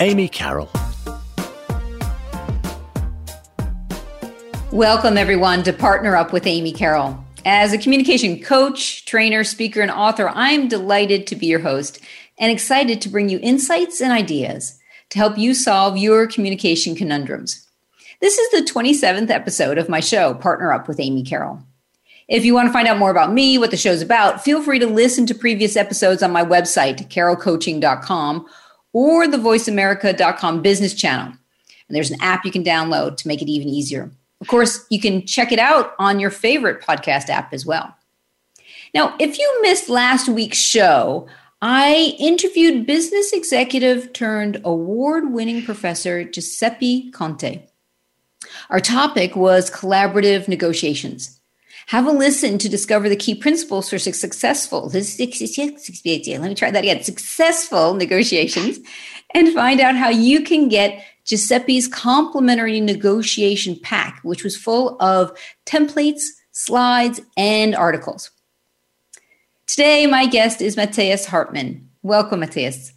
Amy Carroll. Welcome, everyone, to Partner Up with Amy Carroll. As a communication coach, trainer, speaker, and author, I am delighted to be your host and excited to bring you insights and ideas to help you solve your communication conundrums. This is the 27th episode of my show, Partner Up with Amy Carroll. If you want to find out more about me, what the show's about, feel free to listen to previous episodes on my website, carrollcoaching.com, or the voiceamerica.com business channel. And there's an app you can download to make it even easier. Of course, you can check it out on your favorite podcast app as well. Now, if you missed last week's show, I interviewed business executive turned award winning professor Giuseppe Conte. Our topic was collaborative negotiations. Have a listen to discover the key principles for successful, let me try that again, successful negotiations and find out how you can get Giuseppe's complimentary negotiation pack, which was full of templates, slides, and articles. Today, my guest is Matthias Hartmann. Welcome, Matthias.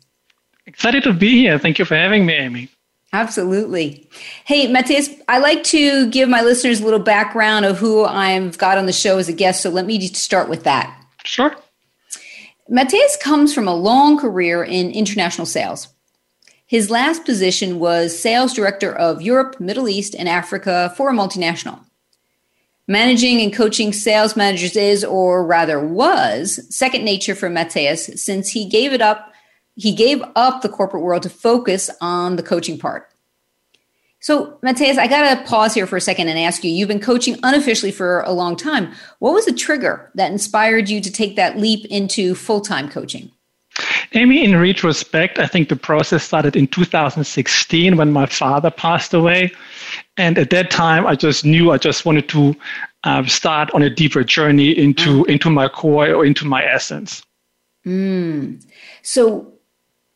Excited to be here. Thank you for having me, Amy. Absolutely. Hey, Matthias, I like to give my listeners a little background of who I've got on the show as a guest. So let me just start with that. Sure. Matthias comes from a long career in international sales. His last position was sales director of Europe, Middle East, and Africa for a multinational. Managing and coaching sales managers is, or rather was, second nature for Matthias since he gave it up. He gave up the corporate world to focus on the coaching part. So, Matthias, I got to pause here for a second and ask you you've been coaching unofficially for a long time. What was the trigger that inspired you to take that leap into full time coaching? Amy, in retrospect, I think the process started in 2016 when my father passed away. And at that time, I just knew I just wanted to uh, start on a deeper journey into, mm. into my core or into my essence. Mm. So,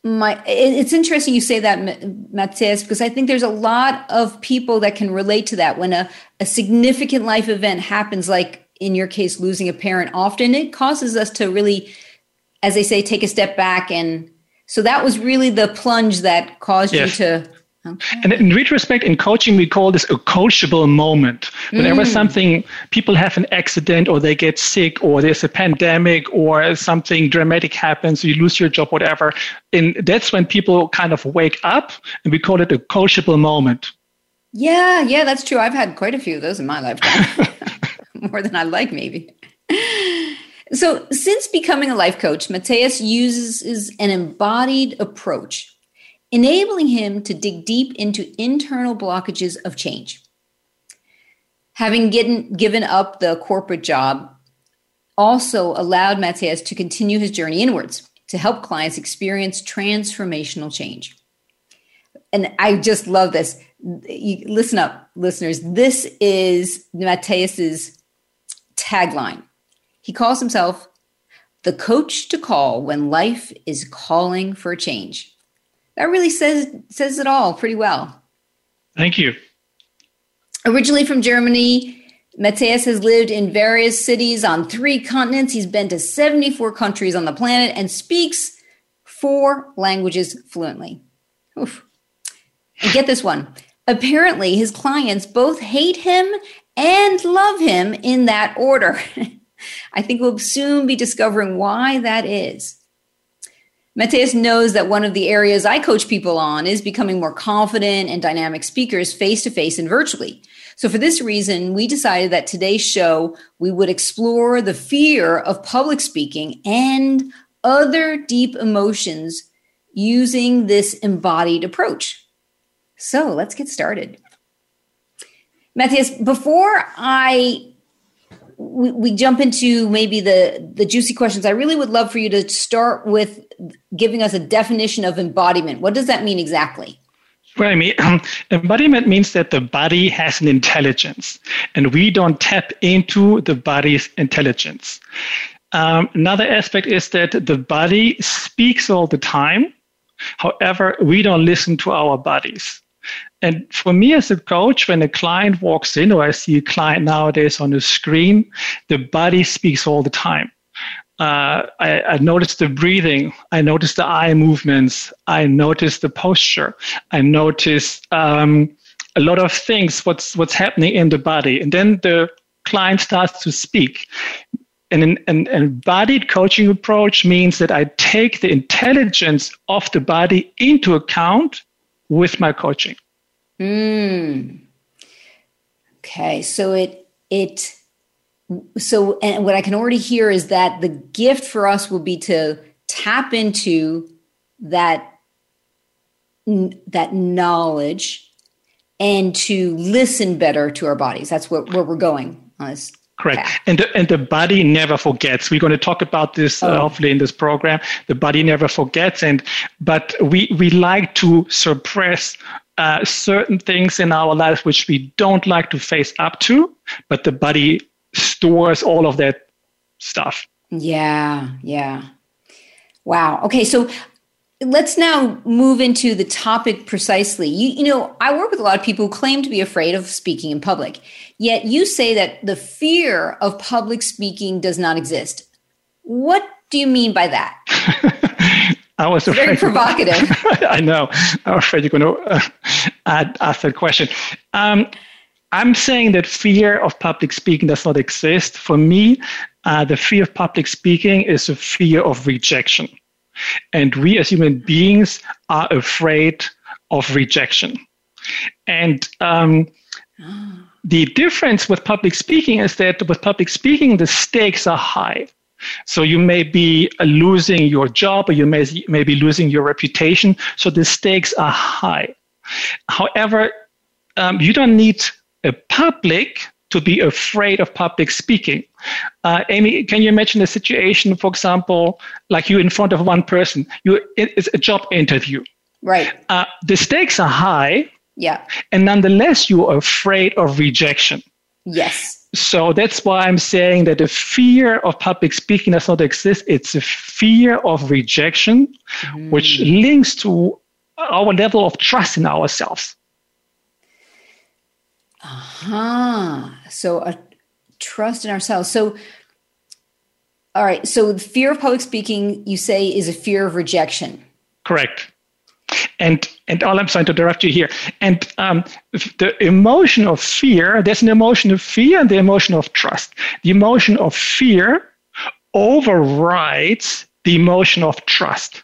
my it's interesting you say that Matthias because I think there's a lot of people that can relate to that when a, a significant life event happens like in your case losing a parent often it causes us to really as they say, take a step back. And so that was really the plunge that caused yes. you to. Okay. And in retrospect, in coaching, we call this a coachable moment. Whenever mm. something, people have an accident or they get sick or there's a pandemic or something dramatic happens, you lose your job, whatever. And that's when people kind of wake up and we call it a coachable moment. Yeah, yeah, that's true. I've had quite a few of those in my lifetime. More than I like, maybe. So, since becoming a life coach, Matthias uses an embodied approach, enabling him to dig deep into internal blockages of change. Having getting, given up the corporate job also allowed Matthias to continue his journey inwards to help clients experience transformational change. And I just love this. Listen up, listeners. This is Matthias's tagline he calls himself the coach to call when life is calling for change. That really says says it all pretty well. Thank you. Originally from Germany, Matthias has lived in various cities on three continents. He's been to 74 countries on the planet and speaks four languages fluently. Oof. And get this one. Apparently, his clients both hate him and love him in that order. I think we'll soon be discovering why that is. Matthias knows that one of the areas I coach people on is becoming more confident and dynamic speakers face to face and virtually. So, for this reason, we decided that today's show we would explore the fear of public speaking and other deep emotions using this embodied approach. So, let's get started. Matthias, before I we, we jump into maybe the the juicy questions i really would love for you to start with giving us a definition of embodiment what does that mean exactly Well, I mean, embodiment means that the body has an intelligence, and we don't tap into the body's intelligence. Um, another aspect is that the body speaks all the time. However, we don't listen to our bodies. And for me as a coach, when a client walks in, or I see a client nowadays on the screen, the body speaks all the time. Uh, I, I notice the breathing. I notice the eye movements. I notice the posture. I notice um, a lot of things. What's what's happening in the body, and then the client starts to speak. And an, an embodied coaching approach means that I take the intelligence of the body into account with my coaching. Mm. Okay, so it it so and what I can already hear is that the gift for us will be to tap into that that knowledge and to listen better to our bodies. That's what where we're going on this. Correct. Path. And the, and the body never forgets. We're going to talk about this uh, oh. uh, hopefully in this program. The body never forgets. And but we we like to suppress uh, certain things in our lives which we don't like to face up to, but the body stores all of that stuff. Yeah, yeah. Wow. Okay, so let's now move into the topic precisely. You, you know, I work with a lot of people who claim to be afraid of speaking in public, yet you say that the fear of public speaking does not exist. What do you mean by that? I was afraid. Very provocative. I know. I'm afraid you're going to uh, ask that question. Um, I'm saying that fear of public speaking does not exist. For me, uh, the fear of public speaking is a fear of rejection. And we as human beings are afraid of rejection. And um, the difference with public speaking is that with public speaking, the stakes are high. So you may be losing your job or you may, may be losing your reputation. So the stakes are high. However, um, you don't need a public to be afraid of public speaking. Uh, Amy, can you imagine a situation, for example, like you in front of one person? You it's a job interview. Right. Uh, the stakes are high. Yeah. And nonetheless, you are afraid of rejection. Yes. So that's why I'm saying that the fear of public speaking does not exist. It's a fear of rejection, mm. which links to our level of trust in ourselves. Aha. Uh-huh. So a trust in ourselves. So all right. So the fear of public speaking, you say, is a fear of rejection. Correct. And and all I'm trying to interrupt you here. And um, the emotion of fear, there's an emotion of fear and the emotion of trust. The emotion of fear overrides the emotion of trust.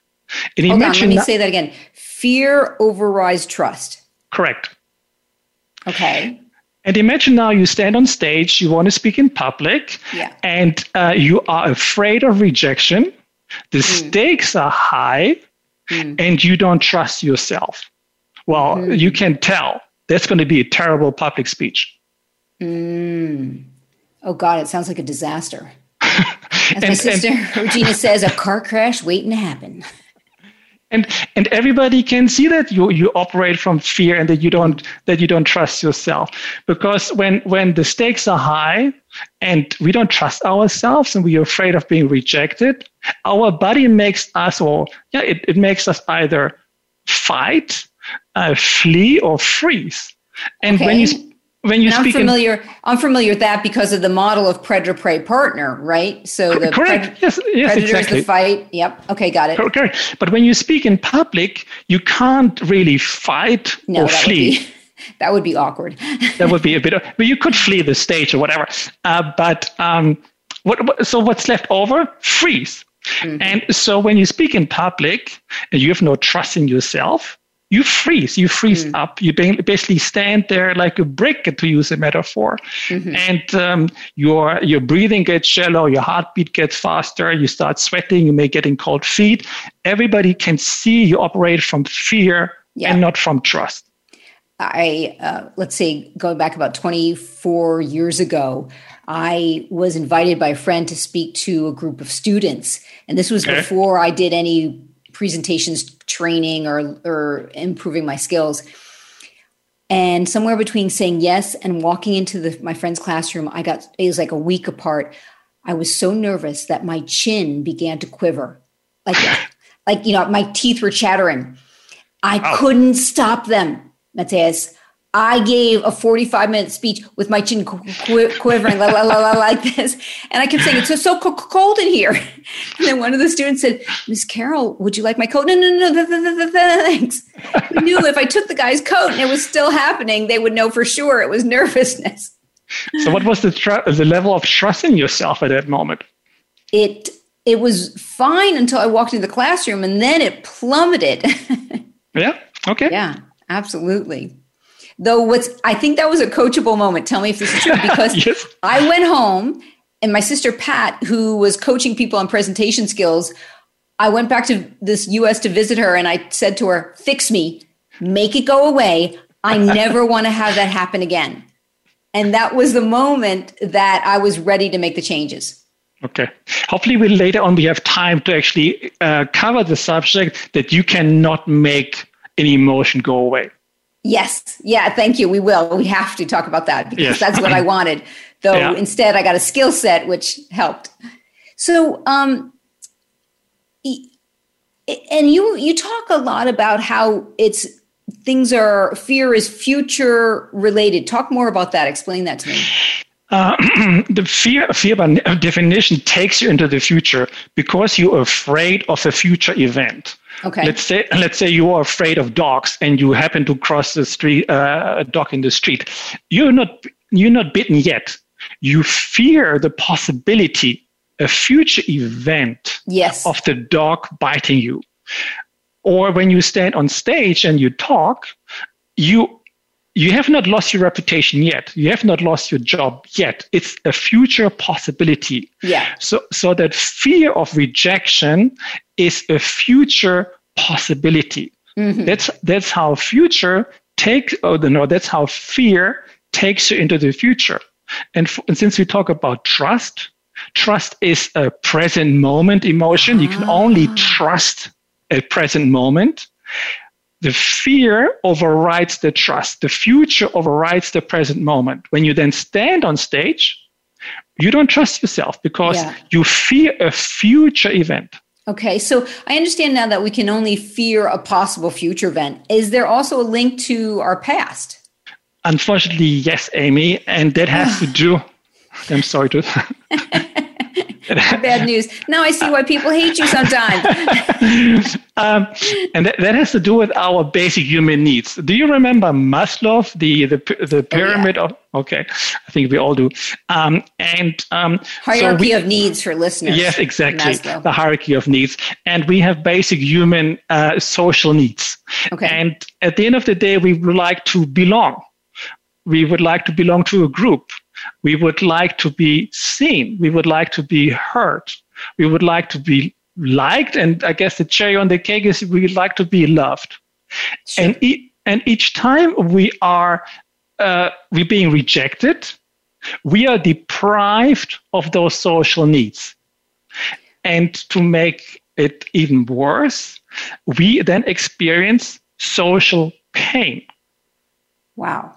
And Hold on, let me say that again. Fear overrides trust. Correct. Okay. And imagine now you stand on stage, you want to speak in public, yeah. and uh, you are afraid of rejection. The mm. stakes are high, mm. and you don't trust yourself. Well, mm. you can tell that's going to be a terrible public speech. Mm. Oh, God, it sounds like a disaster. As and, my sister and, Regina says, a car crash waiting to happen and and everybody can see that you you operate from fear and that you don't that you don't trust yourself because when when the stakes are high and we don't trust ourselves and we're afraid of being rejected our body makes us or yeah it, it makes us either fight uh, flee or freeze and okay. when you when you I'm familiar in, I'm familiar with that because of the model of predator prey partner, right? So the correct. Pred- yes, yes, predator exactly. is the fight. Yep. Okay, got it. Okay. But when you speak in public, you can't really fight no, or flee. Would be, that would be awkward. that would be a bit of, but you could flee the stage or whatever. Uh, but um, what, what, so what's left over? Freeze. Mm-hmm. And so when you speak in public and you have no trust in yourself, you freeze, you freeze mm. up. You basically stand there like a brick, to use a metaphor, mm-hmm. and um, your your breathing gets shallow, your heartbeat gets faster, you start sweating, you may get in cold feet. Everybody can see you operate from fear yeah. and not from trust. I uh, let's say going back about 24 years ago, I was invited by a friend to speak to a group of students, and this was okay. before I did any presentations training or or improving my skills. And somewhere between saying yes and walking into the, my friend's classroom, I got it was like a week apart. I was so nervous that my chin began to quiver, like like you know my teeth were chattering. I oh. couldn't stop them, Matthias. I gave a 45 minute speech with my chin qu- quivering la, la, la, la, like this. And I kept saying, it's so, so cold in here. And then one of the students said, Miss Carroll, would you like my coat? No, no, no, no, no, no, thanks. I knew if I took the guy's coat and it was still happening, they would know for sure it was nervousness. So what was the, tr- the level of trust in yourself at that moment? It, it was fine until I walked into the classroom and then it plummeted. yeah. Okay. Yeah, absolutely. Though what's I think that was a coachable moment. Tell me if this is true because yes. I went home and my sister Pat, who was coaching people on presentation skills, I went back to this US to visit her and I said to her, "Fix me, make it go away. I never want to have that happen again." And that was the moment that I was ready to make the changes. Okay. Hopefully, we later on we have time to actually uh, cover the subject that you cannot make an emotion go away. Yes. Yeah. Thank you. We will. We have to talk about that because yes. that's what I wanted. Though yeah. instead, I got a skill set which helped. So, um, and you you talk a lot about how it's things are fear is future related. Talk more about that. Explain that to me. Uh, the fear, fear by definition takes you into the future because you're afraid of a future event. Okay. Let's say let's say you are afraid of dogs and you happen to cross the street, uh, a dog in the street. You're not you're not bitten yet. You fear the possibility, a future event yes. of the dog biting you. Or when you stand on stage and you talk, you you have not lost your reputation yet. You have not lost your job yet. It's a future possibility. Yeah. So, so that fear of rejection is a future possibility. Mm-hmm. That's that's how future takes. Oh no, that's how fear takes you into the future. And, f- and since we talk about trust, trust is a present moment emotion. Ah. You can only ah. trust a present moment the fear overrides the trust. The future overrides the present moment. When you then stand on stage, you don't trust yourself because yeah. you fear a future event. Okay, so I understand now that we can only fear a possible future event. Is there also a link to our past? Unfortunately, yes, Amy, and that has to do. I'm sorry to. Bad news. Now I see why people hate you sometimes. um, and that, that, has to do with our basic human needs. Do you remember Maslow, the the, the pyramid oh, yeah. of? Okay, I think we all do. Um, and um, hierarchy so we, of needs for listeners. Yes, exactly. Maslow. The hierarchy of needs, and we have basic human uh, social needs. Okay. And at the end of the day, we would like to belong. We would like to belong to a group we would like to be seen. We would like to be heard. We would like to be liked. And I guess the cherry on the cake is we would like to be loved. Sure. And, e- and each time we are uh, we being rejected, we are deprived of those social needs. And to make it even worse, we then experience social pain. Wow.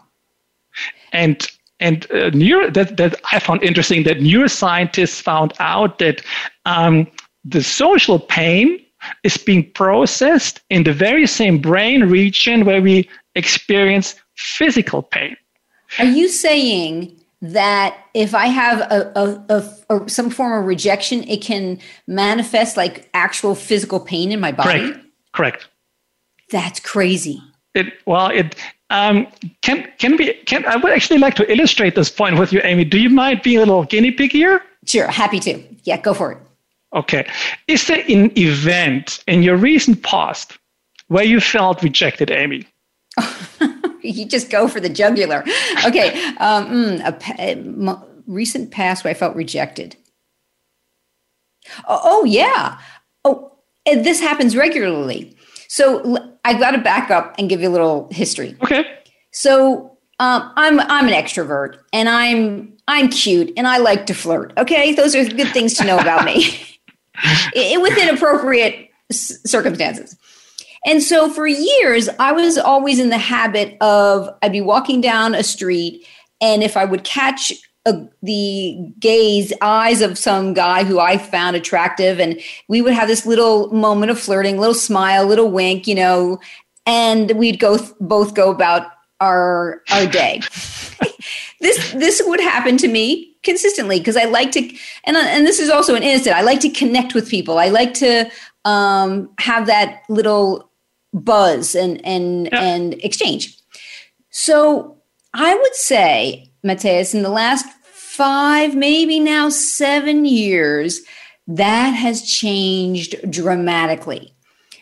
And and uh, neuro, that, that I found interesting that neuroscientists found out that um, the social pain is being processed in the very same brain region where we experience physical pain. Are you saying that if I have a, a, a, a some form of rejection, it can manifest like actual physical pain in my body? Correct. Correct. That's crazy. It, well, it um, can can be can I would actually like to illustrate this point with you, Amy. Do you mind being a little guinea pig here? Sure, happy to. Yeah, go for it. Okay. Is there an event in your recent past where you felt rejected, Amy? you just go for the jugular. Okay. Um, mm, a, a, recent past where I felt rejected. Oh, oh yeah. Oh, this happens regularly. So I've got to back up and give you a little history. Okay. So um, I'm I'm an extrovert and I'm I'm cute and I like to flirt. Okay, those are good things to know about me. it, within appropriate circumstances. And so for years, I was always in the habit of I'd be walking down a street, and if I would catch a, the gaze eyes of some guy who I found attractive, and we would have this little moment of flirting, little smile, little wink, you know, and we'd go both go about our our day. this this would happen to me consistently because I like to, and and this is also an instant. I like to connect with people. I like to um, have that little buzz and and yeah. and exchange. So I would say, Matthias, in the last five, maybe now seven years, that has changed dramatically.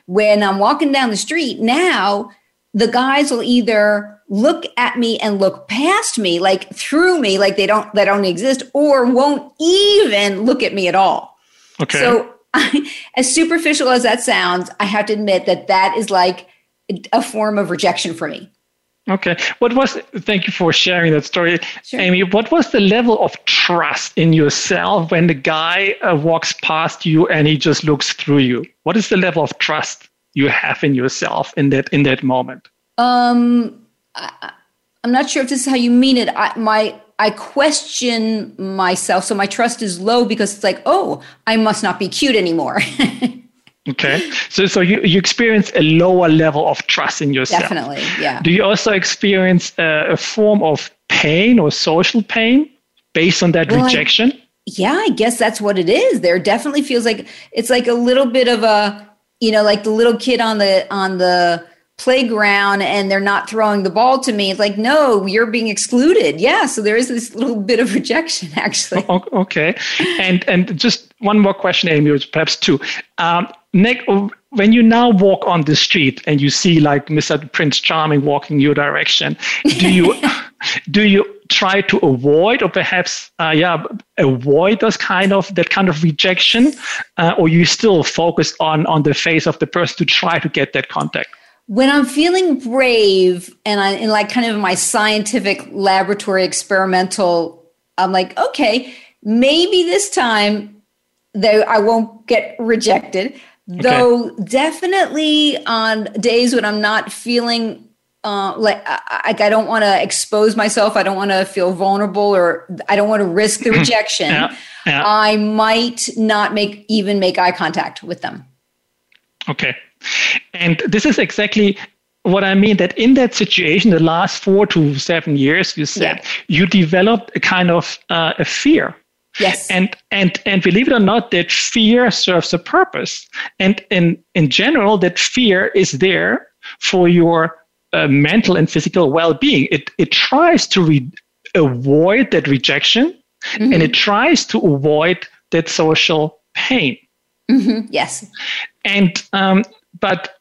When I'm walking down the street now, the guys will either look at me and look past me, like through me, like they don't they don't exist, or won't even look at me at all. Okay. So as superficial as that sounds, I have to admit that that is like a form of rejection for me. Okay. What was, thank you for sharing that story. Sure. Amy, what was the level of trust in yourself when the guy uh, walks past you and he just looks through you? What is the level of trust you have in yourself in that, in that moment? Um, I, am not sure if this is how you mean it. I, my, I question myself. So my trust is low because it's like, oh, I must not be cute anymore. okay. So so you, you experience a lower level of trust in yourself. Definitely, yeah. Do you also experience a, a form of pain or social pain based on that well, rejection? I, yeah, I guess that's what it is. There definitely feels like it's like a little bit of a, you know, like the little kid on the on the playground and they're not throwing the ball to me. It's like, no, you're being excluded. Yeah. So there is this little bit of rejection actually. Okay. And and just one more question, Amy, or perhaps two. Um, Nick, when you now walk on the street and you see like Mr. Prince Charming walking your direction, do you do you try to avoid or perhaps uh, yeah avoid those kind of that kind of rejection, uh, or you still focus on on the face of the person to try to get that contact? When I'm feeling brave and I in like kind of my scientific laboratory experimental, I'm like, okay, maybe this time though I won't get rejected. Okay. Though definitely on days when I'm not feeling uh, like I, I don't want to expose myself, I don't want to feel vulnerable, or I don't want to risk the rejection. yeah, yeah. I might not make even make eye contact with them. Okay, and this is exactly what I mean that in that situation, the last four to seven years, you said yeah. you developed a kind of uh, a fear. Yes. And and and believe it or not, that fear serves a purpose. And in in general, that fear is there for your uh, mental and physical well-being. It it tries to re- avoid that rejection, mm-hmm. and it tries to avoid that social pain. Mm-hmm. Yes. And um, but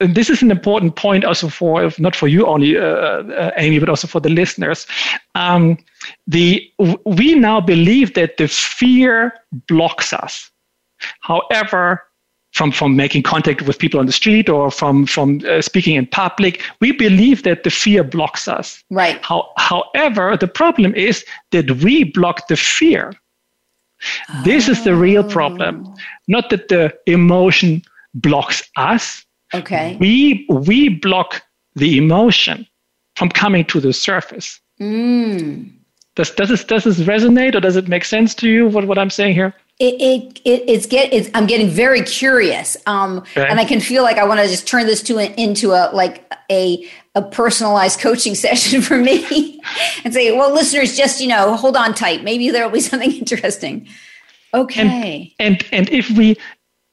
this is an important point also for not for you only, uh, uh, Amy, but also for the listeners. Um, the we now believe that the fear blocks us. However, from from making contact with people on the street or from from uh, speaking in public, we believe that the fear blocks us. Right. How, however, the problem is that we block the fear. Oh. This is the real problem, oh. not that the emotion blocks us. Okay. We we block the emotion from coming to the surface. Mm. Does does this does this resonate or does it make sense to you? What what I'm saying here? It, it, it it's get it's, I'm getting very curious, um, okay. and I can feel like I want to just turn this to an, into a like a a personalized coaching session for me, and say, well, listeners, just you know, hold on tight. Maybe there will be something interesting. Okay. And, and and if we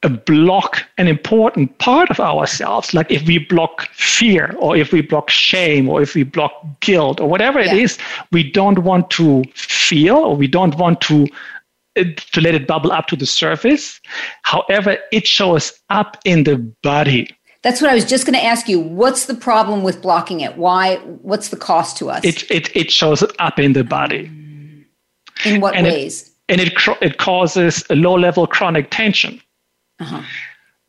block an important part of ourselves, like if we block fear or if we block shame or if we block guilt or whatever it is, we don't want to feel or we don't want to uh, to let it bubble up to the surface. However, it shows up in the body. That's what I was just going to ask you. What's the problem with blocking it? Why? What's the cost to us? It it, it shows up in the body. In what and ways? It, and it it causes a low level chronic tension. Uh-huh.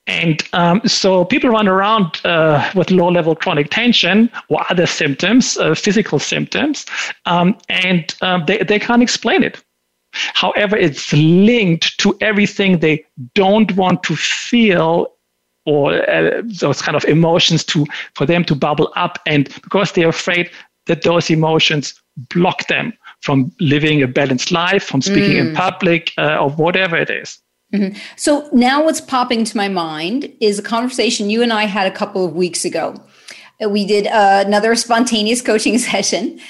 And um, so people run around uh, with low level chronic tension or other symptoms, uh, physical symptoms, um, and um, they, they can't explain it. However, it's linked to everything they don't want to feel or uh, those kind of emotions to for them to bubble up and because they're afraid that those emotions block them from living a balanced life from speaking mm. in public uh, or whatever it is. Mm-hmm. So now what's popping to my mind is a conversation you and I had a couple of weeks ago. Uh, we did uh, another spontaneous coaching session.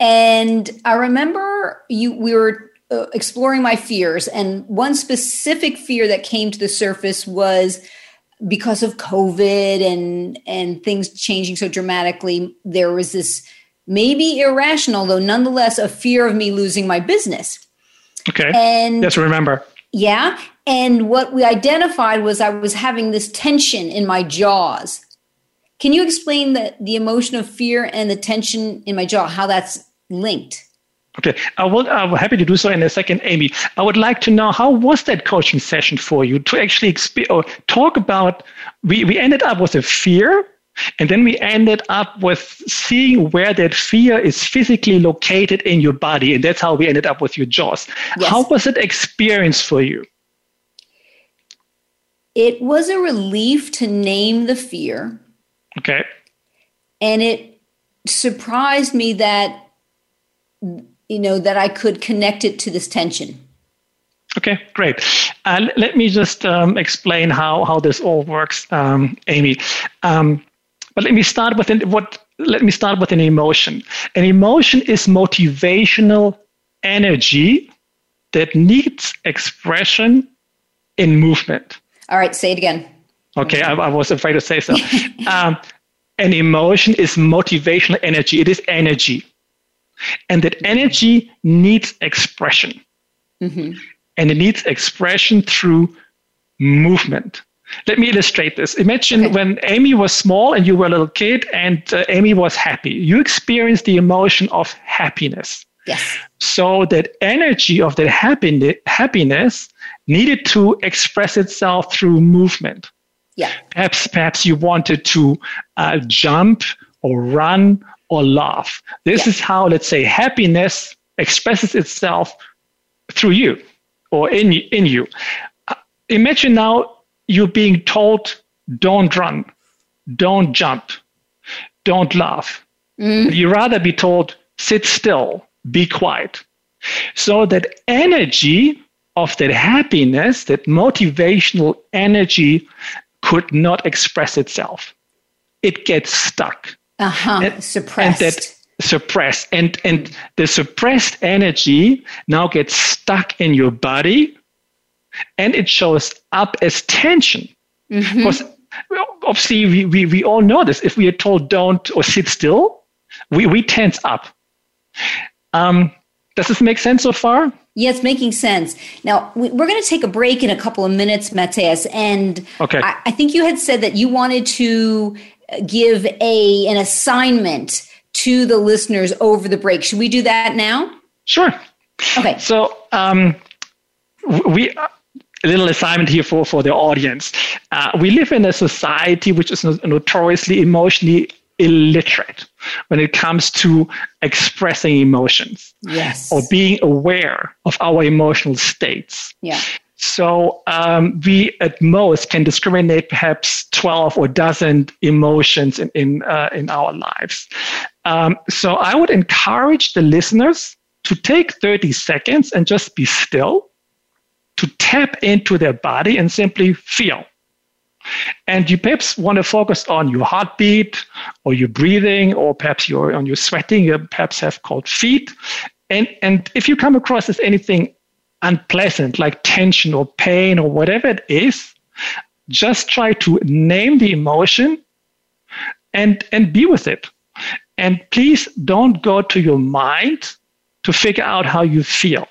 And I remember you we were uh, exploring my fears. And one specific fear that came to the surface was because of covid and and things changing so dramatically there was this maybe irrational though nonetheless a fear of me losing my business. Okay. And yes remember. Yeah and what we identified was i was having this tension in my jaws can you explain the, the emotion of fear and the tension in my jaw how that's linked Okay, I will, I'm happy to do so in a second, Amy. I would like to know how was that coaching session for you to actually exp- or talk about? We, we ended up with a fear, and then we ended up with seeing where that fear is physically located in your body, and that's how we ended up with your jaws. Yes. How was that experience for you? It was a relief to name the fear. Okay. And it surprised me that you know that I could connect it to this tension. Okay, great. Uh, let me just um, explain how how this all works, um, Amy. Um, but let me start with an, what. Let me start with an emotion. An emotion is motivational energy that needs expression in movement. All right, say it again. Okay, I, I was afraid to say so. um, an emotion is motivational energy. It is energy. And that energy needs expression. Mm-hmm. And it needs expression through movement. Let me illustrate this. Imagine okay. when Amy was small and you were a little kid and uh, Amy was happy. You experienced the emotion of happiness. Yes. So that energy of that happiness, happiness needed to express itself through movement. Yeah. Perhaps, perhaps you wanted to uh, jump or run or laugh. This yeah. is how, let's say, happiness expresses itself through you or in, in you. Uh, imagine now you're being told, don't run, don't jump, don't laugh. Mm. You rather be told, sit still, be quiet. So that energy of that happiness, that motivational energy could not express itself. It gets stuck uh-huh. and, suppressed. And that suppressed and and the suppressed energy now gets stuck in your body and it shows up as tension mm-hmm. because obviously we, we, we all know this if we are told don't or sit still we, we tense up um, does this make sense so far yeah, it's making sense. Now, we're going to take a break in a couple of minutes, Matthias. And okay. I, I think you had said that you wanted to give a an assignment to the listeners over the break. Should we do that now? Sure. Okay. So um, we a little assignment here for for the audience. Uh, we live in a society which is notoriously emotionally illiterate when it comes to expressing emotions yes or being aware of our emotional states yeah so um, we at most can discriminate perhaps 12 or dozen emotions in, in, uh, in our lives. Um, so I would encourage the listeners to take 30 seconds and just be still, to tap into their body and simply feel. And you perhaps want to focus on your heartbeat or your breathing, or perhaps you're on your sweating, you perhaps have cold feet. And, and if you come across as anything unpleasant, like tension or pain or whatever it is, just try to name the emotion and, and be with it. And please don't go to your mind to figure out how you feel.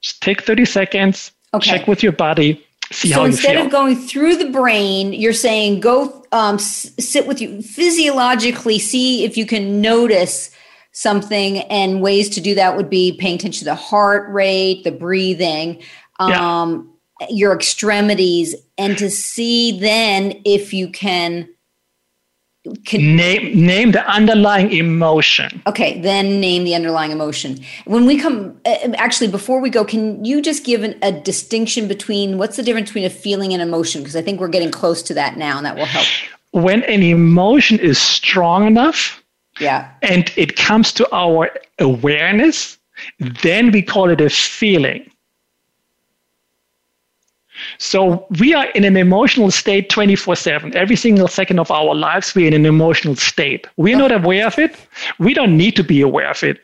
Just take 30 seconds, okay. check with your body, see so how. Instead of going through the brain, you're saying go um, sit with you physiologically, see if you can notice something and ways to do that would be paying attention to the heart rate the breathing um, yeah. your extremities and to see then if you can can, name name the underlying emotion. Okay, then name the underlying emotion. When we come, uh, actually, before we go, can you just give an, a distinction between what's the difference between a feeling and emotion? Because I think we're getting close to that now, and that will help. When an emotion is strong enough, yeah, and it comes to our awareness, then we call it a feeling. So we are in an emotional state 24 7. Every single second of our lives, we're in an emotional state. We're not aware of it. We don't need to be aware of it.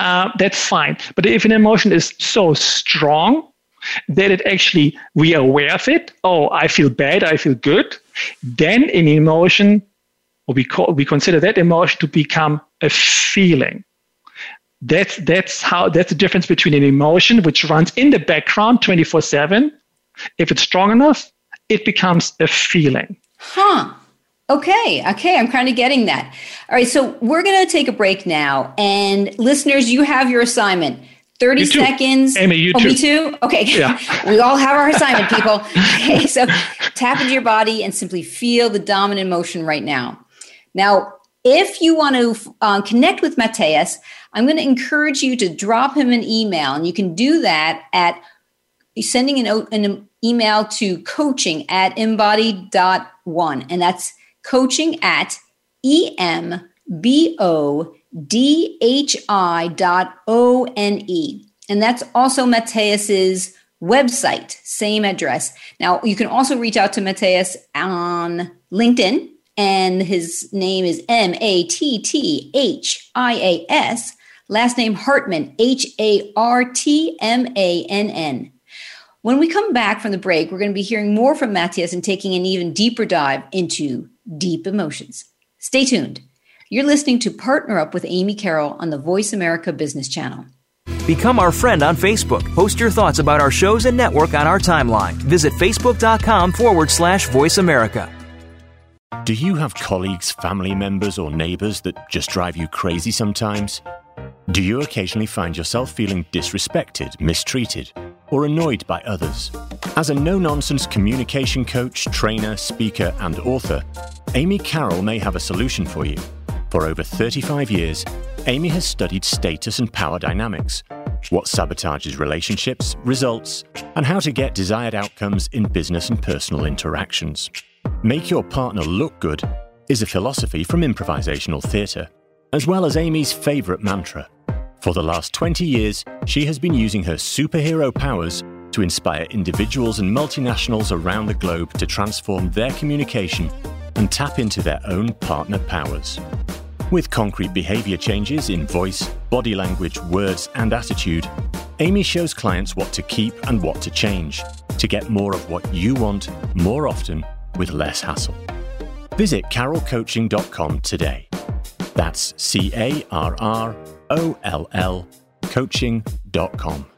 Uh, that's fine. But if an emotion is so strong that it actually, we are aware of it, oh, I feel bad, I feel good, then an emotion, or we, call, we consider that emotion to become a feeling that's that's how that's the difference between an emotion which runs in the background 24 7 if it's strong enough, it becomes a feeling. Huh. Okay. Okay. I'm kind of getting that. All right. So we're going to take a break now. And listeners, you have your assignment. 30 seconds. Amy, you oh, too. Me too? Okay. Yeah. we all have our assignment, people. Okay. So tap into your body and simply feel the dominant motion right now. Now, if you want to uh, connect with Matthias, I'm going to encourage you to drop him an email. And you can do that at sending an, an email to coaching at embodhi.one. And that's coaching at E M B O D H I dot O N E. And that's also Matthias's website, same address. Now, you can also reach out to Matthias on LinkedIn, and his name is M A T T H I A S, last name Hartmann, H A R T M A N N. When we come back from the break, we're going to be hearing more from Matthias and taking an even deeper dive into deep emotions. Stay tuned. You're listening to Partner Up with Amy Carroll on the Voice America Business Channel. Become our friend on Facebook. Post your thoughts about our shows and network on our timeline. Visit facebook.com forward slash voice America. Do you have colleagues, family members, or neighbors that just drive you crazy sometimes? Do you occasionally find yourself feeling disrespected, mistreated? Or annoyed by others. As a no nonsense communication coach, trainer, speaker, and author, Amy Carroll may have a solution for you. For over 35 years, Amy has studied status and power dynamics, what sabotages relationships, results, and how to get desired outcomes in business and personal interactions. Make your partner look good is a philosophy from improvisational theatre, as well as Amy's favourite mantra for the last 20 years, she has been using her superhero powers to inspire individuals and multinationals around the globe to transform their communication and tap into their own partner powers. With concrete behavior changes in voice, body language, words, and attitude, Amy shows clients what to keep and what to change to get more of what you want more often with less hassle. Visit carrollcoaching.com today. That's C A R R O L L coaching.com.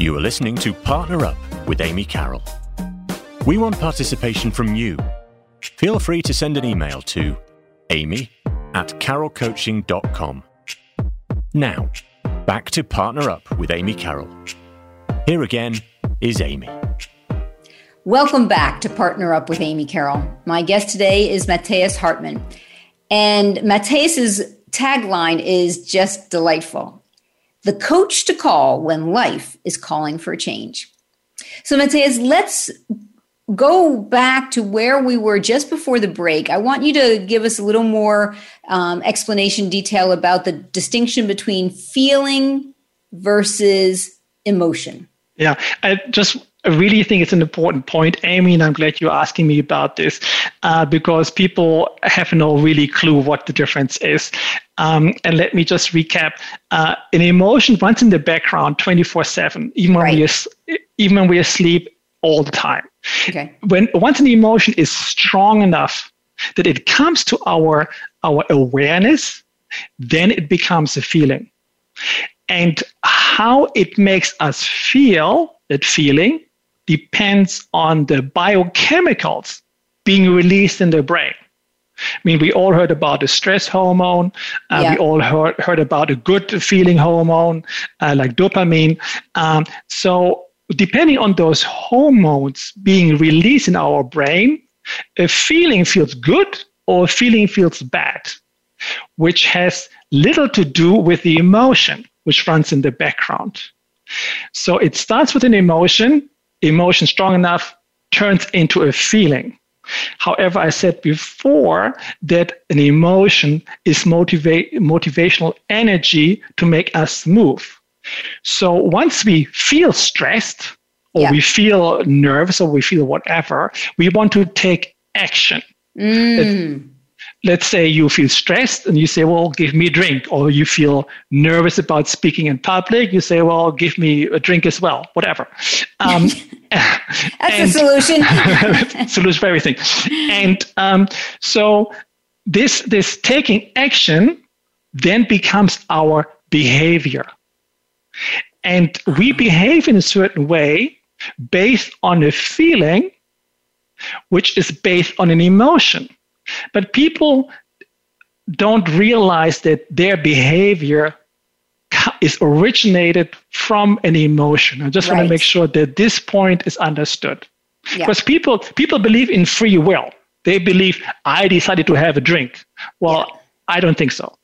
You are listening to Partner Up with Amy Carroll. We want participation from you. Feel free to send an email to amy at carrollcoaching.com. Now, back to Partner Up with Amy Carroll. Here again is Amy. Welcome back to Partner Up with Amy Carroll. My guest today is Matthias Hartmann. And Matthias's tagline is just delightful the coach to call when life is calling for change. So, Matthias, let's go back to where we were just before the break. I want you to give us a little more um, explanation, detail about the distinction between feeling versus emotion. Yeah, I just I really think it's an important point, Amy, and I'm glad you're asking me about this uh, because people have no really clue what the difference is. Um, and let me just recap: uh, an emotion runs in the background 24/7, even when right. we even when we are asleep all the time. Okay. When once an emotion is strong enough that it comes to our our awareness, then it becomes a feeling. And how it makes us feel, that feeling, depends on the biochemicals being released in the brain. I mean, we all heard about the stress hormone. Uh, yeah. We all heard, heard about a good feeling hormone uh, like dopamine. Um, so, depending on those hormones being released in our brain, a feeling feels good or a feeling feels bad, which has little to do with the emotion which runs in the background. So, it starts with an emotion, emotion strong enough turns into a feeling. However, I said before that an emotion is motiva- motivational energy to make us move. So once we feel stressed, or yeah. we feel nervous, or we feel whatever, we want to take action. Mm let's say you feel stressed and you say, well, give me a drink. Or you feel nervous about speaking in public, you say, well, give me a drink as well, whatever. Um, That's and, the solution. solution for everything. And um, so this, this taking action then becomes our behavior. And we behave in a certain way based on a feeling, which is based on an emotion. But people don't realize that their behavior is originated from an emotion. I just right. want to make sure that this point is understood. Yeah. Because people people believe in free will. They believe I decided to have a drink. Well, yeah. I don't think so.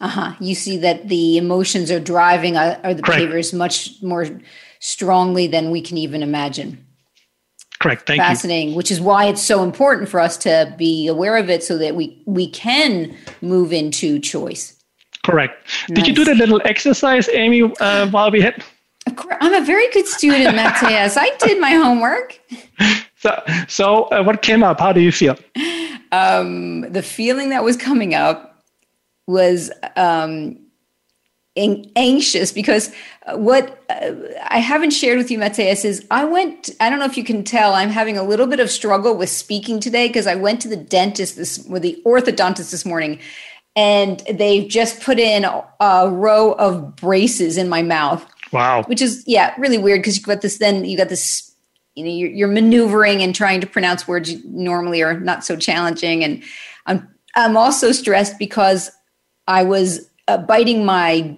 Uh-huh. You see that the emotions are driving uh, or the Correct. behaviors much more strongly than we can even imagine. Correct. Thank you. Fascinating, you. which is why it's so important for us to be aware of it so that we we can move into choice. Correct. Nice. Did you do the little exercise, Amy, uh, while we had? Of course, I'm a very good student, Matthias. I did my homework. So, so uh, what came up? How do you feel? Um, the feeling that was coming up was um, anxious because uh, what uh, I haven't shared with you, Matthias, is I went, I don't know if you can tell, I'm having a little bit of struggle with speaking today because I went to the dentist this, with the orthodontist this morning and they've just put in a row of braces in my mouth. Wow. Which is, yeah, really weird because you got this, then you got this, you know, you're, you're maneuvering and trying to pronounce words normally are not so challenging. And I'm, I'm also stressed because I was uh, biting my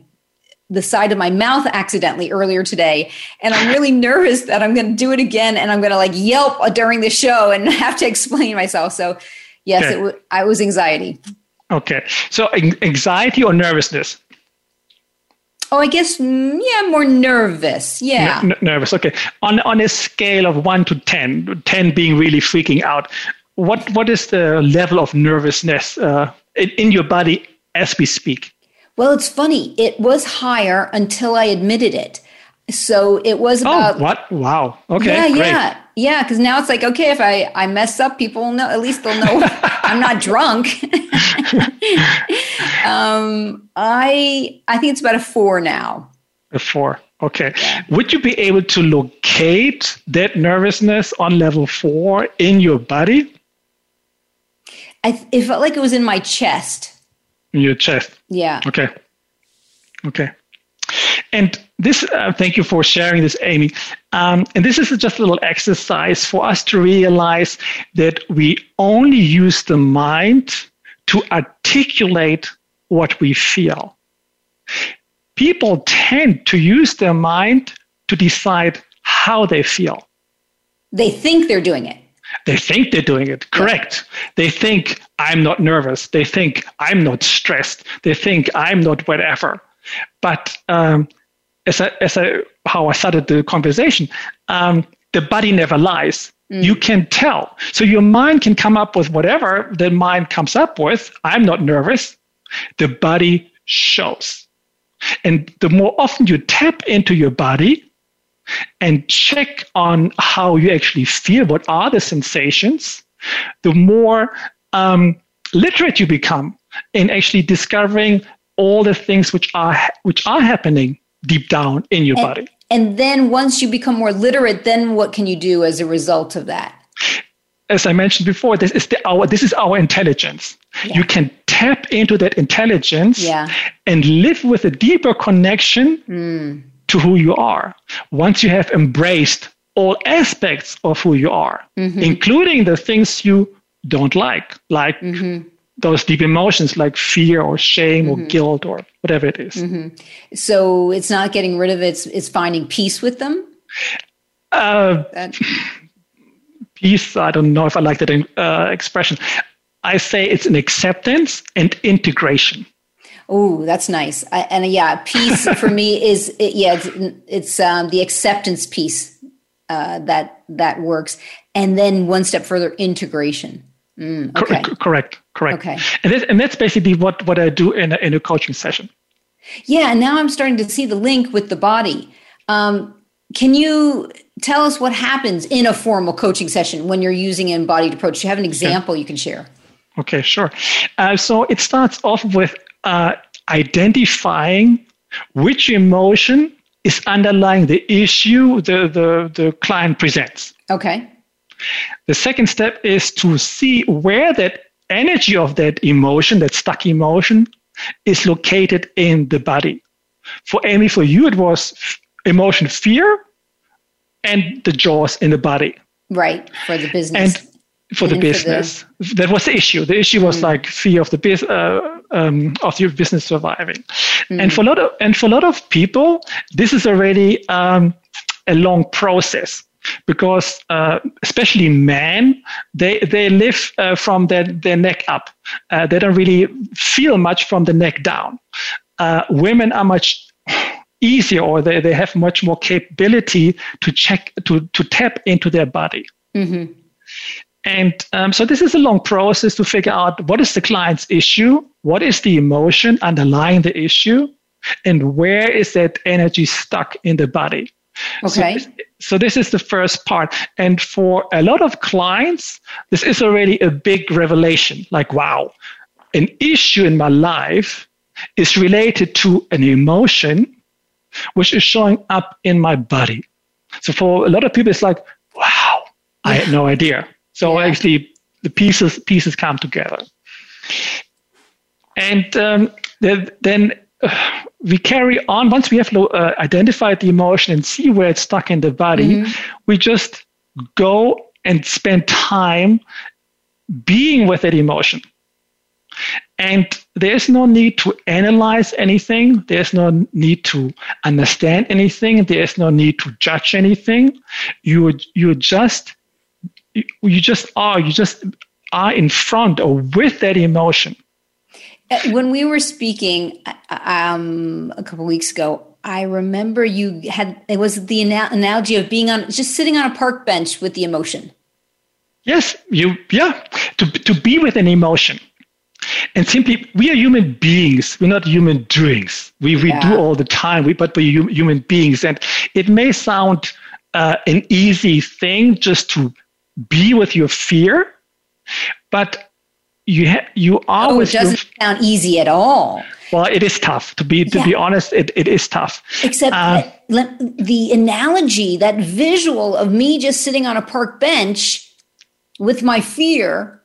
the side of my mouth accidentally earlier today and i'm really nervous that i'm going to do it again and i'm going to like yelp during the show and have to explain myself so yes okay. it w- i was anxiety okay so anxiety or nervousness Oh, I guess mm, yeah, more nervous. Yeah, N- nervous. Okay, on on a scale of one to 10, 10 being really freaking out, what what is the level of nervousness uh, in, in your body as we speak? Well, it's funny. It was higher until I admitted it. So it was oh, about. Oh, what? Wow. Okay. Yeah, great. yeah, yeah. Because now it's like, okay, if I I mess up, people will know. At least they'll know I'm not drunk. um, I I think it's about a four now. A four. Okay. Yeah. Would you be able to locate that nervousness on level four in your body? I, it felt like it was in my chest in your chest. Yeah. Okay. Okay. And this, uh, thank you for sharing this, Amy. Um, and this is just a little exercise for us to realize that we only use the mind to articulate what we feel. People tend to use their mind to decide how they feel. They think they're doing it. They think they're doing it. Correct. They think I'm not nervous. They think I'm not stressed. They think I'm not whatever. But um, as I, as I, how I started the conversation, um, the body never lies. Mm. You can tell. So your mind can come up with whatever the mind comes up with. I'm not nervous. The body shows. And the more often you tap into your body, and check on how you actually feel, what are the sensations, the more um, literate you become in actually discovering all the things which are which are happening deep down in your and, body. And then once you become more literate, then what can you do as a result of that? As I mentioned before, this is the our this is our intelligence. Yeah. You can tap into that intelligence yeah. and live with a deeper connection mm. To who you are. Once you have embraced all aspects of who you are, mm-hmm. including the things you don't like, like mm-hmm. those deep emotions like fear or shame mm-hmm. or guilt or whatever it is. Mm-hmm. So it's not getting rid of it, it's, it's finding peace with them? Uh, peace, I don't know if I like that uh, expression. I say it's an acceptance and integration. Oh, that's nice. I, and yeah, peace for me is it, yeah, it's, it's um, the acceptance piece uh, that that works, and then one step further, integration. Mm, okay. correct, correct. Okay. And, this, and that's basically what, what I do in a, in a coaching session. Yeah, and now I'm starting to see the link with the body. Um, can you tell us what happens in a formal coaching session when you're using an embodied approach? Do you have an example okay. you can share? Okay, sure. Uh, so it starts off with uh, identifying which emotion is underlying the issue the, the, the client presents. Okay. The second step is to see where that energy of that emotion, that stuck emotion, is located in the body. For Amy, for you, it was emotion fear and the jaws in the body. Right, for the business. And for the business. For. That was the issue. The issue was mm. like fear of the business, uh, um, of your business surviving. Mm. And for a lot of and for a lot of people, this is already um, a long process because uh, especially men they they live uh, from their, their neck up uh, they don't really feel much from the neck down uh, women are much easier or they, they have much more capability to check to to tap into their body mm-hmm. And um, so this is a long process to figure out what is the client's issue, what is the emotion underlying the issue, and where is that energy stuck in the body. Okay. So, so this is the first part. And for a lot of clients, this is already a big revelation. Like, wow, an issue in my life is related to an emotion which is showing up in my body. So for a lot of people, it's like, wow, I had no idea. So yeah. actually, the pieces pieces come together, and um, then uh, we carry on. Once we have uh, identified the emotion and see where it's stuck in the body, mm-hmm. we just go and spend time being with that emotion. And there's no need to analyze anything. There's no need to understand anything. There's no need to judge anything. You you just you just are you just are in front or with that emotion. Uh, when we were speaking um, a couple weeks ago i remember you had it was the analogy of being on just sitting on a park bench with the emotion. Yes you yeah to, to be with an emotion. And simply we are human beings we're not human doings. We, we yeah. do all the time we, but we're human beings. And it may sound uh, an easy thing just to be with your fear, but you ha- you are oh, it doesn't your, sound easy at all. Well, it is tough to be to yeah. be honest. It, it is tough. Except uh, the analogy, that visual of me just sitting on a park bench with my fear.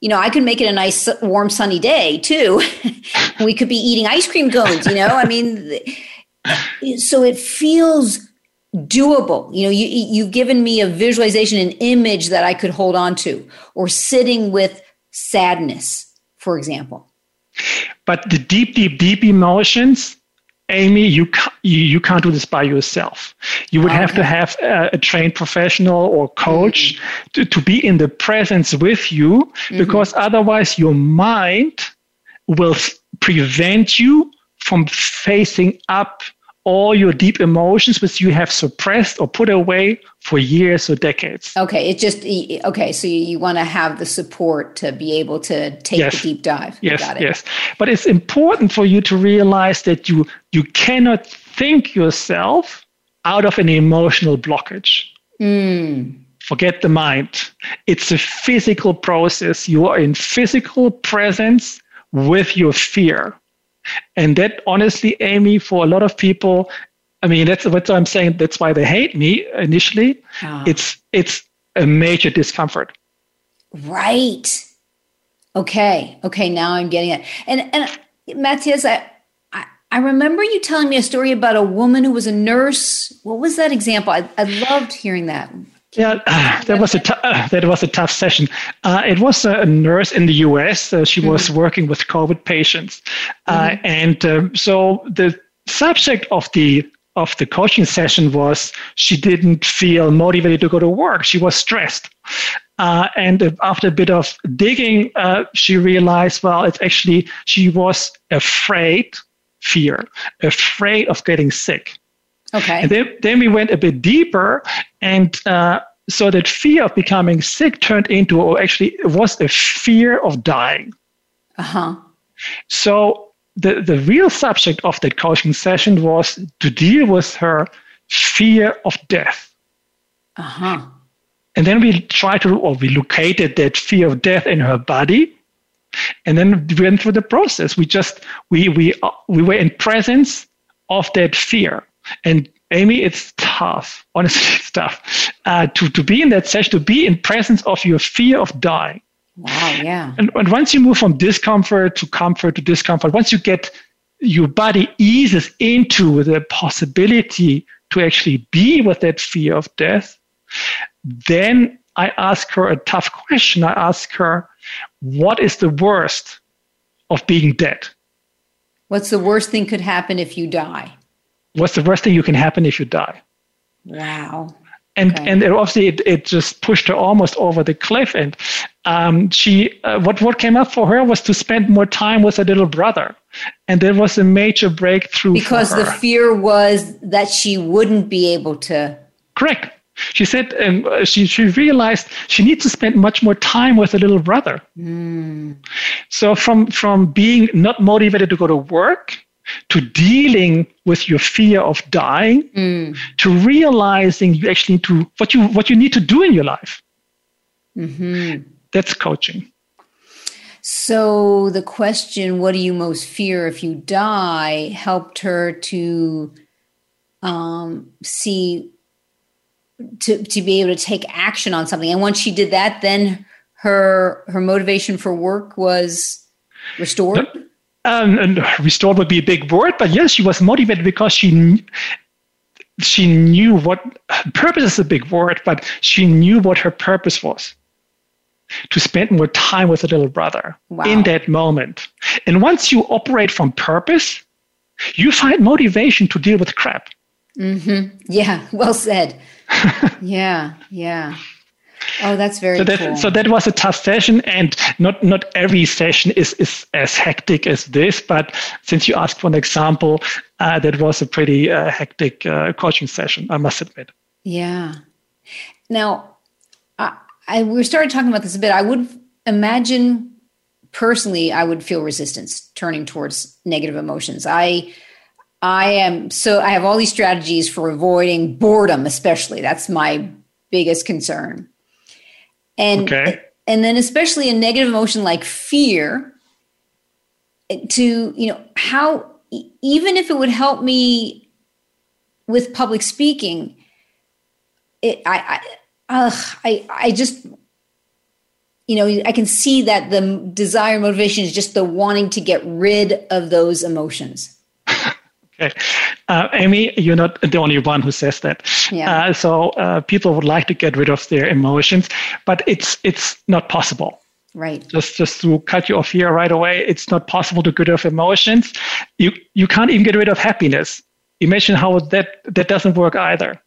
You know, I could make it a nice, warm, sunny day too. we could be eating ice cream cones. You know, I mean, so it feels doable. You know, you, you've given me a visualization, an image that I could hold on to, or sitting with sadness, for example. But the deep, deep, deep emotions, Amy, you can't, you, can't do this by yourself. You would okay. have to have a, a, trained professional or coach mm-hmm. to, to be in the presence with you, mm-hmm. because otherwise your mind will prevent you from facing up all your deep emotions which you have suppressed or put away for years or decades. Okay, it just okay. So you, you want to have the support to be able to take yes. the deep dive. Yes, yes. But it's important for you to realize that you you cannot think yourself out of an emotional blockage. Mm. Forget the mind. It's a physical process. You are in physical presence with your fear. And that honestly, Amy, for a lot of people, I mean, that's what I'm saying. That's why they hate me initially. Ah. It's it's a major discomfort. Right. Okay. Okay. Now I'm getting it. And and Matthias, I, I I remember you telling me a story about a woman who was a nurse. What was that example? I, I loved hearing that. Yeah, uh, that was a t- uh, that was a tough session. Uh, it was a nurse in the U.S. Uh, she mm-hmm. was working with COVID patients, uh, mm-hmm. and um, so the subject of the of the coaching session was she didn't feel motivated to go to work. She was stressed. Uh, and after a bit of digging, uh, she realized, well, it's actually, she was afraid, fear, afraid of getting sick. Okay. And then, then we went a bit deeper, and uh, so that fear of becoming sick turned into, or actually, it was a fear of dying. Uh huh. So the, the real subject of that coaching session was to deal with her fear of death. Uh-huh. And then we tried to, or we located that fear of death in her body. And then we went through the process. We just, we, we, uh, we were in presence of that fear. And Amy, it's tough. Honestly, it's tough uh, to, to be in that session, to be in presence of your fear of dying. Wow, yeah. And, and once you move from discomfort to comfort to discomfort, once you get your body eases into the possibility to actually be with that fear of death, then I ask her a tough question. I ask her, what is the worst of being dead? What's the worst thing could happen if you die? What's the worst thing you can happen if you die? Wow and okay. and it obviously it, it just pushed her almost over the cliff and um, she uh, what what came up for her was to spend more time with her little brother and there was a major breakthrough because the fear was that she wouldn't be able to correct she said and um, she, she realized she needs to spend much more time with her little brother mm. so from from being not motivated to go to work to dealing with your fear of dying mm. to realizing you actually need to what you what you need to do in your life. Mm-hmm. that's coaching. So the question what do you most fear if you die helped her to um, see to, to be able to take action on something. And once she did that then her her motivation for work was restored um, and restored would be a big word, but yes, she was motivated because she she knew what purpose is a big word, but she knew what her purpose was to spend more time with her little brother wow. in that moment. And once you operate from purpose, you find motivation to deal with crap. Mm-hmm. Yeah, well said. yeah, yeah. Oh, that's very so that, cool. So that was a tough session, and not not every session is is as hectic as this. But since you asked for an example, uh, that was a pretty uh, hectic uh, coaching session, I must admit. Yeah. Now, I, I we started talking about this a bit. I would imagine personally, I would feel resistance turning towards negative emotions. I I am so I have all these strategies for avoiding boredom, especially. That's my biggest concern and okay. and then especially a negative emotion like fear eh, to you know how even if it would help me with public speaking it i i ugh, i i just you know i can see that the desire motivation is just the wanting to get rid of those emotions Okay. Uh, Amy, you're not the only one who says that. Yeah. Uh, so uh, people would like to get rid of their emotions, but it's it's not possible. Right. Just just to cut you off here right away, it's not possible to get rid of emotions. You you can't even get rid of happiness. Imagine how that that doesn't work either.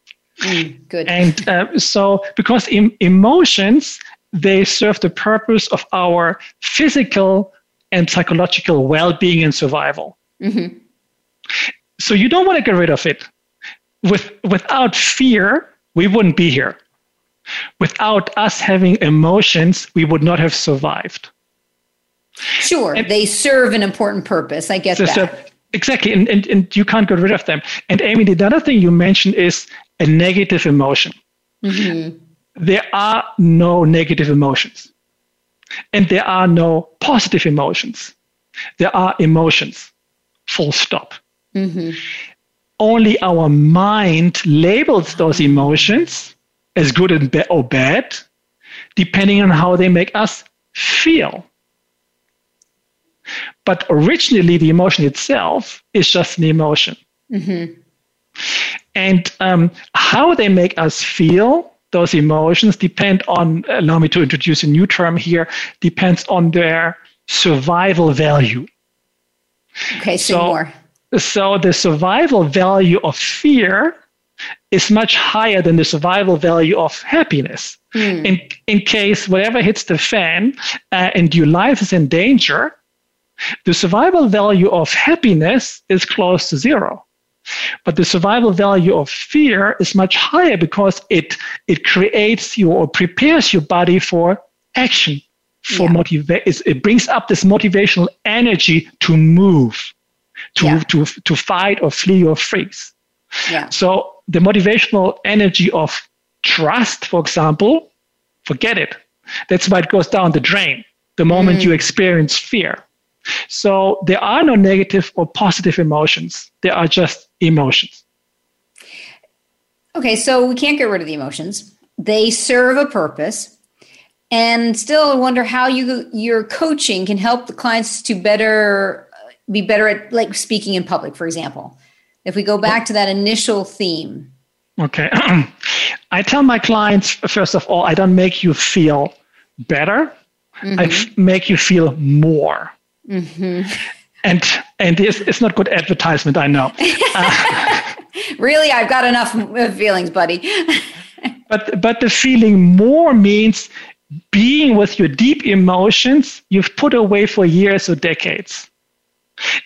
Mm, good. And uh, so because em- emotions they serve the purpose of our physical and psychological well-being and survival. Mm-hmm. So you don't want to get rid of it. With, without fear, we wouldn't be here. Without us having emotions, we would not have survived. Sure, and they serve an important purpose. I get so, that. So, exactly, and, and, and you can't get rid of them. And Amy, the other thing you mentioned is a negative emotion. Mm-hmm. There are no negative emotions, and there are no positive emotions. There are emotions, full stop. Mm-hmm. only our mind labels those emotions as good or bad, depending on how they make us feel. But originally, the emotion itself is just an emotion. Mm-hmm. And um, how they make us feel, those emotions depend on, allow me to introduce a new term here, depends on their survival value. Okay, so, more. So the survival value of fear is much higher than the survival value of happiness. Mm. In, in case whatever hits the fan uh, and your life is in danger, the survival value of happiness is close to zero. But the survival value of fear is much higher because it, it creates you or prepares your body for action, for yeah. it brings up this motivational energy to move, to, yeah. to, to fight or flee or freeze. Yeah. So the motivational energy of trust, for example, forget it. That's why it goes down the drain the moment mm. you experience fear. So there are no negative or positive emotions. There are just emotions. Okay, so we can't get rid of the emotions. They serve a purpose. And still I wonder how you your coaching can help the clients to better be better at like speaking in public, for example. If we go back to that initial theme. Okay. I tell my clients first of all, I don't make you feel better. Mm-hmm. I f- make you feel more. Mm-hmm. And and it's, it's not good advertisement, I know. Uh, really, I've got enough feelings, buddy. but but the feeling more means being with your deep emotions you've put away for years or decades.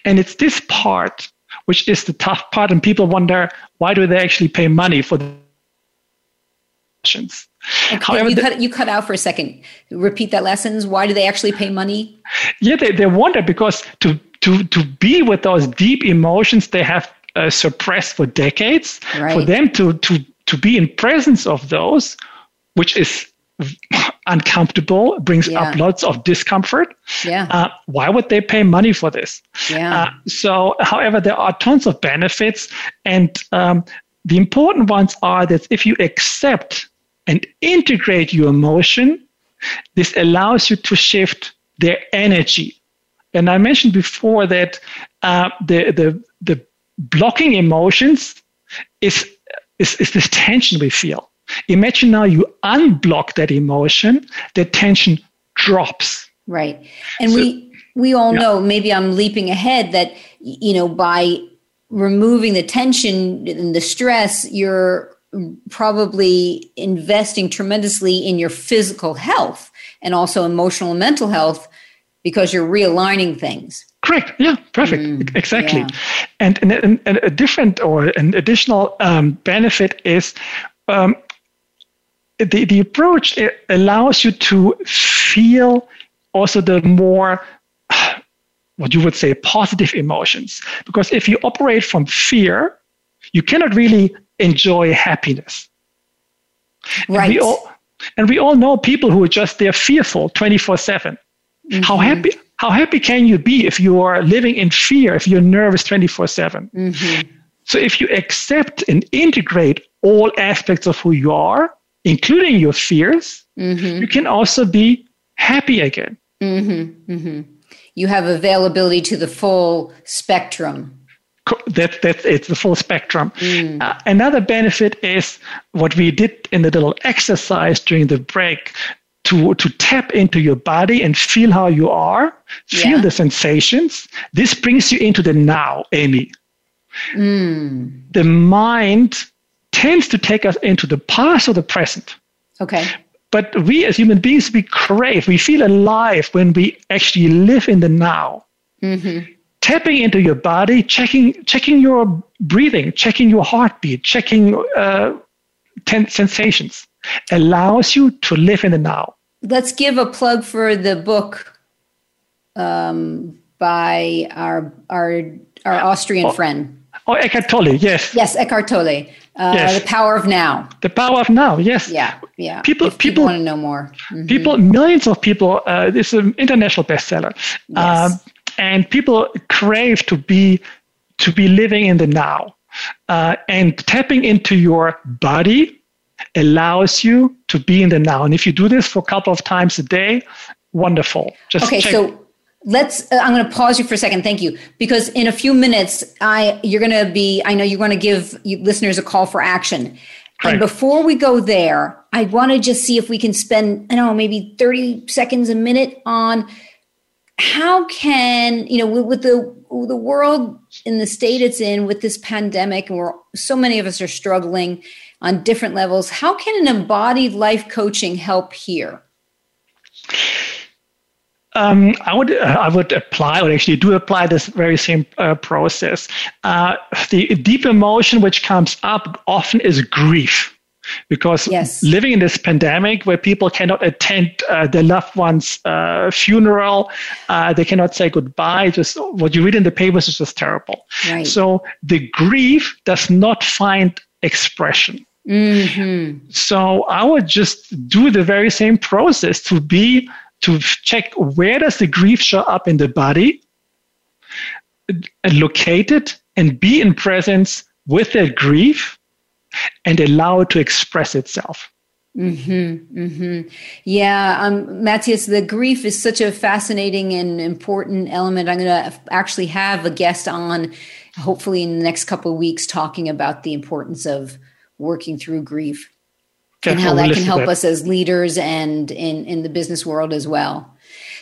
And it's this part which is the tough part, and people wonder why do they actually pay money for the sessions. Okay, However, you, cut, you cut out for a second. Repeat that lessons. Why do they actually pay money? Yeah, they, they wonder because to, to, to be with those deep emotions they have uh, suppressed for decades, right. for them to, to, to be in presence of those, which is uncomfortable, brings yeah. up lots of discomfort. Yeah. Uh, why would they pay money for this? Yeah. Uh, so, however, there are tons of benefits, and um, the important ones are that if you accept and integrate your emotion, this allows you to shift their energy. And I mentioned before that uh, the, the, the blocking emotions is, is, is this tension we feel. Imagine now you unblock that emotion, the tension drops. Right. And so, we we all yeah. know, maybe I'm leaping ahead that you know by removing the tension and the stress, you're probably investing tremendously in your physical health and also emotional and mental health because you're realigning things. Correct. Yeah, perfect. Mm, exactly. Yeah. And, and, and, a different or an additional um, benefit is um, the, the approach allows you to feel also the more what you would say positive emotions. Because if you operate from fear you cannot really enjoy happiness. Right and we all, and we all know people who are just they're fearful 24 7 mm-hmm. how happy how happy can you be if you are living in fear if you're nervous 24 7 mm-hmm. so if you accept and integrate all aspects of who you are including your fears, mm-hmm. you can also be happy again. Mm-hmm. Mm-hmm. You have availability to the full spectrum. That, that's it's the full spectrum. Mm. Uh, another benefit is what we did in the little exercise during the break to, to tap into your body and feel how you are, feel yeah. the sensations. This brings you into the now, Amy. Mm. The mind tends to take us into the past or the present. Okay. But we as human beings, we crave, we feel alive when we actually live in the now. Mm-hmm. Tapping into your body, checking, checking your breathing, checking your heartbeat, checking uh, ten- sensations allows you to live in the now. Let's give a plug for the book um, by our our our Austrian oh, friend. Oh, Eckhart Tolle, yes. Yes, Eckhart Tolle. Uh, yes. The power of now. The power of now. Yes. Yeah. Yeah. People. If people, want to know more. Mm-hmm. People. Millions of people. Uh, this is an international bestseller. Yes. Um, and people crave to be to be living in the now. Uh, and tapping into your body allows you to be in the now. And if you do this for a couple of times a day, wonderful. Just okay, check. so let's uh, i'm going to pause you for a second thank you because in a few minutes i you're going to be i know you're going to give listeners a call for action Right. And before we go there, I want to just see if we can spend, I don't know, maybe 30 seconds a minute on how can, you know, with, with the the world in the state it's in with this pandemic and we're so many of us are struggling on different levels, how can an embodied life coaching help here? Um, I would uh, I would apply or actually do apply this very same uh, process. Uh, the deep emotion which comes up often is grief. Because yes. living in this pandemic where people cannot attend uh, their loved one's uh, funeral, uh, they cannot say goodbye. Just what you read in the papers is just terrible. Right. So the grief does not find expression. Mm-hmm. So I would just do the very same process to be to check where does the grief show up in the body locate it and be in presence with that grief and allow it to express itself. Mm-hmm, mm-hmm. Yeah, um, Matthias, the grief is such a fascinating and important element. I'm going to actually have a guest on, hopefully in the next couple of weeks, talking about the importance of working through grief and how that can help us as leaders and in, in the business world as well.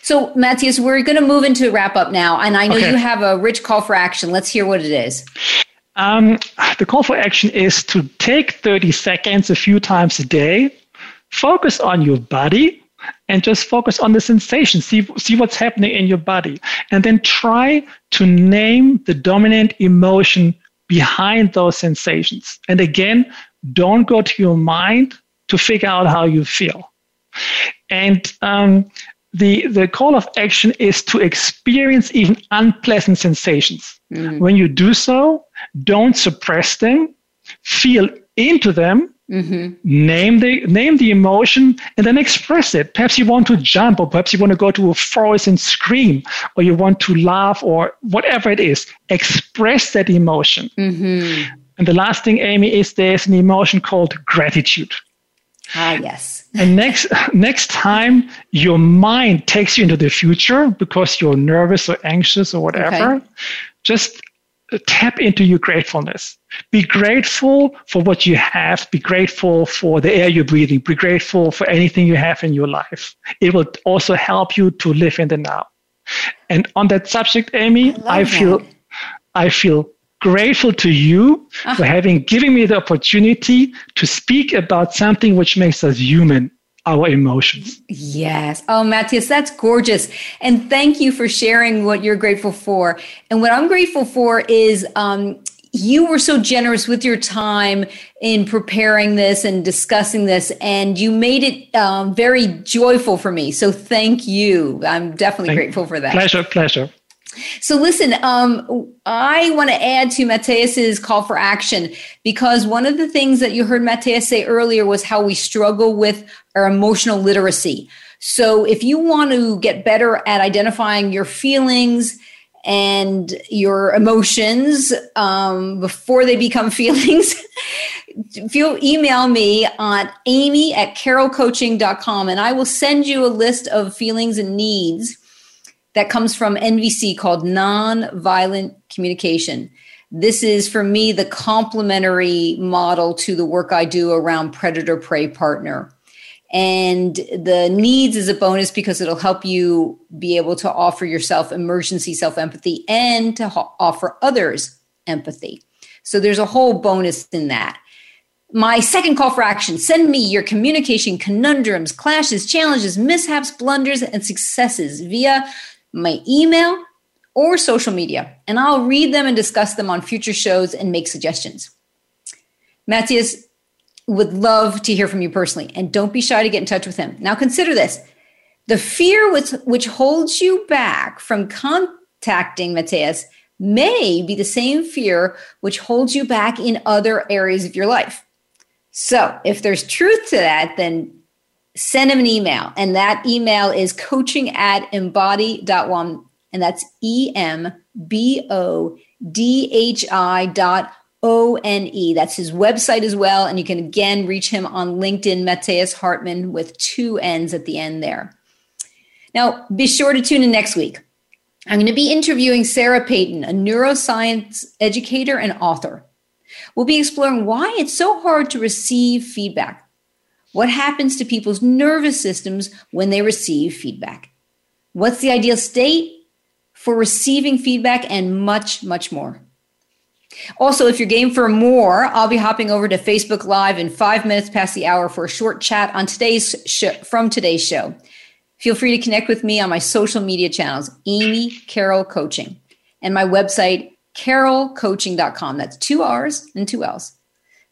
So, Matthias, we're going to move into wrap up now. And I know okay. you have a rich call for action. Let's hear what it is. Um, the call for action is to take 30 seconds a few times a day, focus on your body, and just focus on the sensation. See, see what's happening in your body. And then try to name the dominant emotion behind those sensations. And again, don't go to your mind to figure out how you feel. And um, the, the call of action is to experience even unpleasant sensations. Mm-hmm. When you do so, don't suppress them, feel into them, mm-hmm. name the name the emotion, and then express it. Perhaps you want to jump, or perhaps you want to go to a forest and scream, or you want to laugh, or whatever it is. Express that emotion. Mm-hmm. And the last thing, Amy, is there's an emotion called gratitude. Ah, yes. and next next time your mind takes you into the future because you're nervous or anxious or whatever, okay. just tap into your gratefulness. Be grateful for what you have. Be grateful for the air you're breathing. Be grateful for anything you have in your life. It will also help you to live in the now. And on that subject, Amy, I, I feel that. I feel grateful to you uh-huh. for having given me the opportunity to speak about something which makes us human our emotions. Yes. Oh, Matthias, that's gorgeous. And thank you for sharing what you're grateful for. And what I'm grateful for is um, you were so generous with your time in preparing this and discussing this, and you made it um, very joyful for me. So thank you. I'm definitely thank grateful for that. Pleasure, pleasure. So listen, um, I want to add to Matthias's call for action because one of the things that you heard Matthias say earlier was how we struggle with our emotional literacy. So if you want to get better at identifying your feelings and your emotions um, before they become feelings, you email me on amy at carrollcoaching.com and I will send you a list of feelings and needs that comes from NVC called nonviolent communication. This is for me the complementary model to the work I do around predator prey partner. And the needs is a bonus because it'll help you be able to offer yourself emergency self empathy and to ho- offer others empathy. So there's a whole bonus in that. My second call for action send me your communication conundrums, clashes, challenges, mishaps, blunders, and successes via my email, or social media, and I'll read them and discuss them on future shows and make suggestions. Matthias would love to hear from you personally, and don't be shy to get in touch with him. Now, consider this the fear which, which holds you back from contacting Matthias may be the same fear which holds you back in other areas of your life. So, if there's truth to that, then send him an email. And that email is coaching at embodhi.one. And that's E M B O D H I dot O N E. That's his website as well. And you can again reach him on LinkedIn, Matthias Hartmann, with two N's at the end there. Now, be sure to tune in next week. I'm going to be interviewing Sarah Peyton, a neuroscience educator and author. We'll be exploring why it's so hard to receive feedback. What happens to people's nervous systems when they receive feedback? What's the ideal state for receiving feedback and much, much more? Also, if you're game for more, I'll be hopping over to Facebook Live in five minutes past the hour for a short chat on today's show, from today's show. Feel free to connect with me on my social media channels, Amy Carroll Coaching, and my website, carrollcoaching.com. That's two R's and two L's.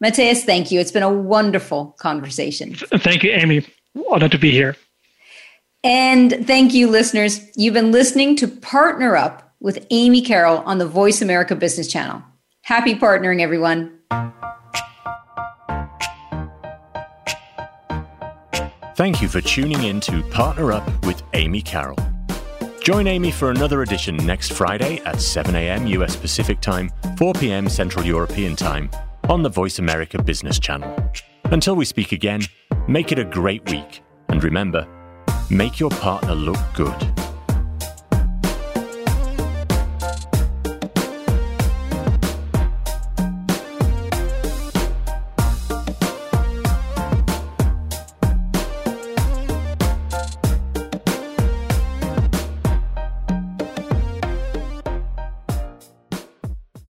Matthias, thank you. It's been a wonderful conversation. Thank you, Amy. Honored to be here. And thank you, listeners. You've been listening to Partner Up with Amy Carroll on the Voice America Business Channel. Happy partnering, everyone. Thank you for tuning in to Partner Up with Amy Carroll. Join Amy for another edition next Friday at 7 a.m. US Pacific Time, 4 p.m. Central European Time on the Voice America Business Channel. Until we speak again, make it a great week. And remember, make your partner look good.